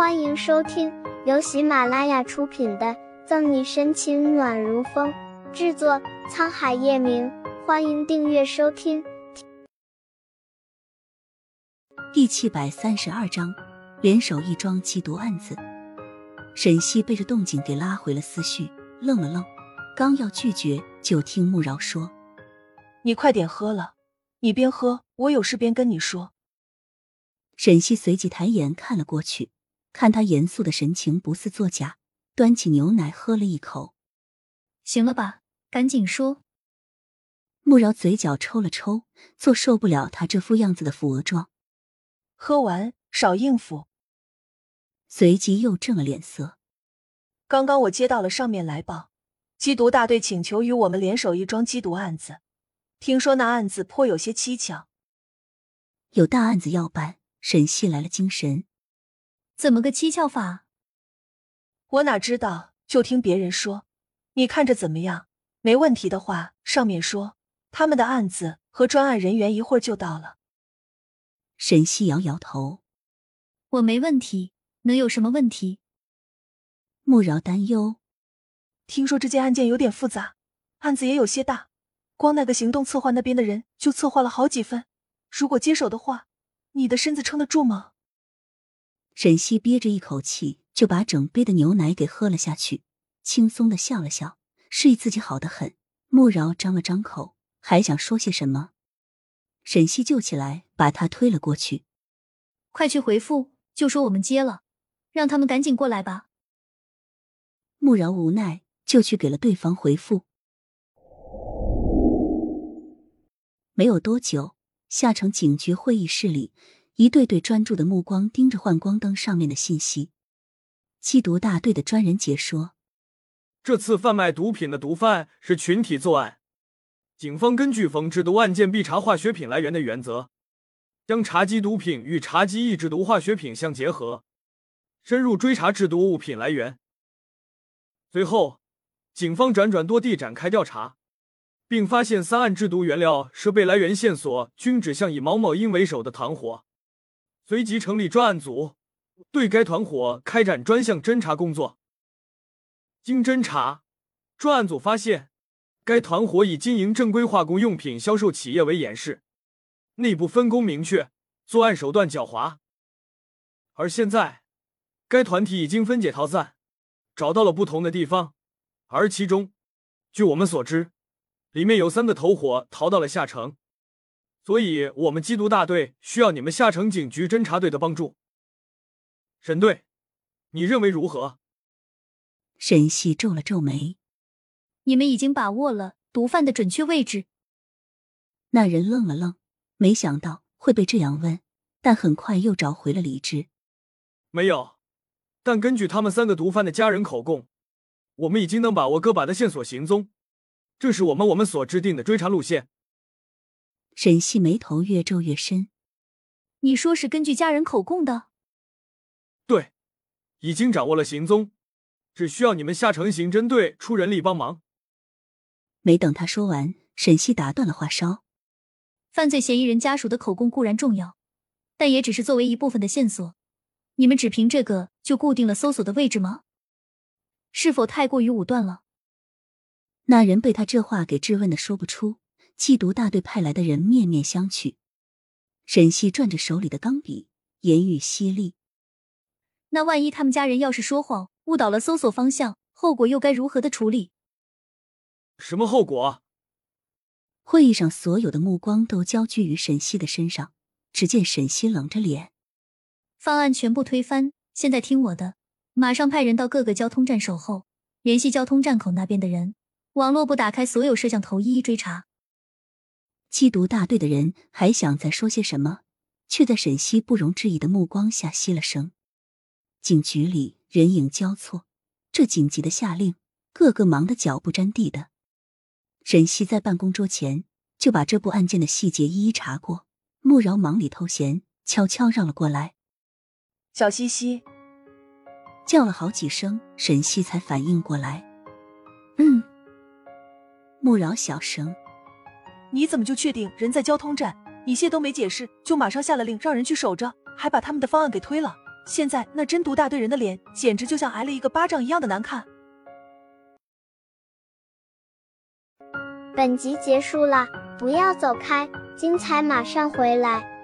欢迎收听由喜马拉雅出品的《赠你深情暖如风》，制作沧海夜明。欢迎订阅收听。第七百三十二章，联手一桩缉毒案子。沈西被这动静给拉回了思绪，愣了愣，刚要拒绝，就听慕饶说：“你快点喝了，你边喝，我有事边跟你说。”沈西随即抬眼看了过去。看他严肃的神情不似作假，端起牛奶喝了一口。行了吧，赶紧说。穆饶嘴角抽了抽，做受不了他这副样子的扶额状。喝完少应付。随即又正了脸色。刚刚我接到了上面来报，缉毒大队请求与我们联手一桩缉毒案子，听说那案子颇有些蹊跷。有大案子要办，沈西来了精神。怎么个蹊跷法？我哪知道，就听别人说。你看着怎么样？没问题的话，上面说他们的案子和专案人员一会儿就到了。沈西摇摇头，我没问题，能有什么问题？穆饶担忧，听说这件案件有点复杂，案子也有些大，光那个行动策划那边的人就策划了好几份。如果接手的话，你的身子撑得住吗？沈西憋着一口气，就把整杯的牛奶给喝了下去，轻松的笑了笑，示意自己好的很。穆饶张了张口，还想说些什么，沈西就起来，把他推了过去。快去回复，就说我们接了，让他们赶紧过来吧。穆饶无奈，就去给了对方回复。没有多久，下城警局会议室里。一对对专注的目光盯着幻光灯上面的信息。缉毒大队的专人解说：这次贩卖毒品的毒贩是群体作案，警方根据防制毒案件必查化学品来源的原则，将查缉毒品与查缉易制毒化学品相结合，深入追查制毒物品来源。随后，警方辗转多地展开调查，并发现三案制毒原料设备来源线索均指向以毛某英为首的团伙。随即成立专案组，对该团伙开展专项侦查工作。经侦查，专案组发现，该团伙以经营正规化工用品销售企业为掩饰，内部分工明确，作案手段狡猾。而现在，该团体已经分解逃散，找到了不同的地方，而其中，据我们所知，里面有三个头伙逃到了下城。所以，我们缉毒大队需要你们下城警局侦查队的帮助。沈队，你认为如何？沈西皱了皱眉。你们已经把握了毒贩的准确位置？那人愣了愣，没想到会被这样问，但很快又找回了理智。没有，但根据他们三个毒贩的家人口供，我们已经能把握个把的线索行踪。这是我们我们所制定的追查路线。沈西眉头越皱越深。你说是根据家人口供的？对，已经掌握了行踪，只需要你们下城刑侦队出人力帮忙。没等他说完，沈西打断了话梢。犯罪嫌疑人家属的口供固然重要，但也只是作为一部分的线索。你们只凭这个就固定了搜索的位置吗？是否太过于武断了？那人被他这话给质问的说不出。缉毒大队派来的人面面相觑，沈西转着手里的钢笔，言语犀利。那万一他们家人要是说谎，误导了搜索方向，后果又该如何的处理？什么后果？会议上所有的目光都焦聚于沈西的身上。只见沈西冷着脸，方案全部推翻。现在听我的，马上派人到各个交通站守候，联系交通站口那边的人，网络部打开所有摄像头，一一追查。缉毒大队的人还想再说些什么，却在沈西不容置疑的目光下熄了声。警局里人影交错，这紧急的下令，个个忙得脚不沾地的。沈西在办公桌前就把这部案件的细节一一查过。穆饶忙里偷闲，悄悄让了过来。小西西叫了好几声，沈西才反应过来。嗯，穆饶小声。你怎么就确定人在交通站？你谢都没解释，就马上下了令，让人去守着，还把他们的方案给推了。现在那真毒大队人的脸简直就像挨了一个巴掌一样的难看。本集结束了，不要走开，精彩马上回来。